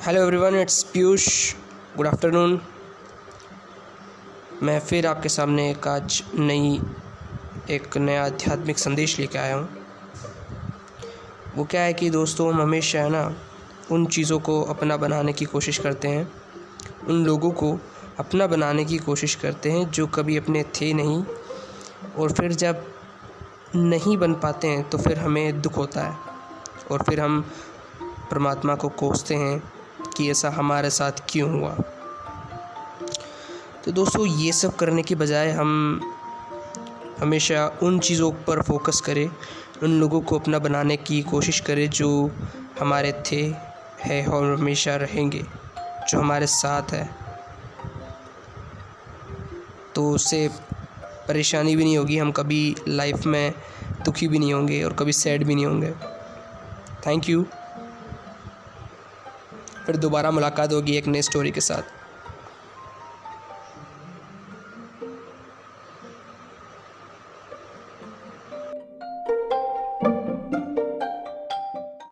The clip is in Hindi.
Hello everyone it's Piyush good afternoon मैं फिर आपके सामने एक आज नई, एक नया आध्यात्मिक संदेश लेके आया हूँ। वो क्या है कि दोस्तों, हम हमेशा है ना, उन चीज़ों को अपना बनाने की कोशिश करते हैं। उन लोगों को अपना बनाने की कोशिश करते हैं जो कभी अपने थे नहीं, और फिर जब नहीं बन पाते हैं तो फिर हमें दुख होता है, और फिर हम परमात्मा को कोसते हैं। कि ऐसा हमारे साथ क्यों हुआ। तो दोस्तों, ये सब करने के बजाय हम हमेशा उन चीज़ों पर फोकस करें, उन लोगों को अपना बनाने की कोशिश करें जो हमारे थे, है और हमेशा रहेंगे, जो हमारे साथ है। तो उससे परेशानी भी नहीं होगी, हम कभी लाइफ में दुखी भी नहीं होंगे और कभी सैड भी नहीं होंगे। थैंक यू फिर दोबारा मुलाकात होगी एक नई स्टोरी के साथ।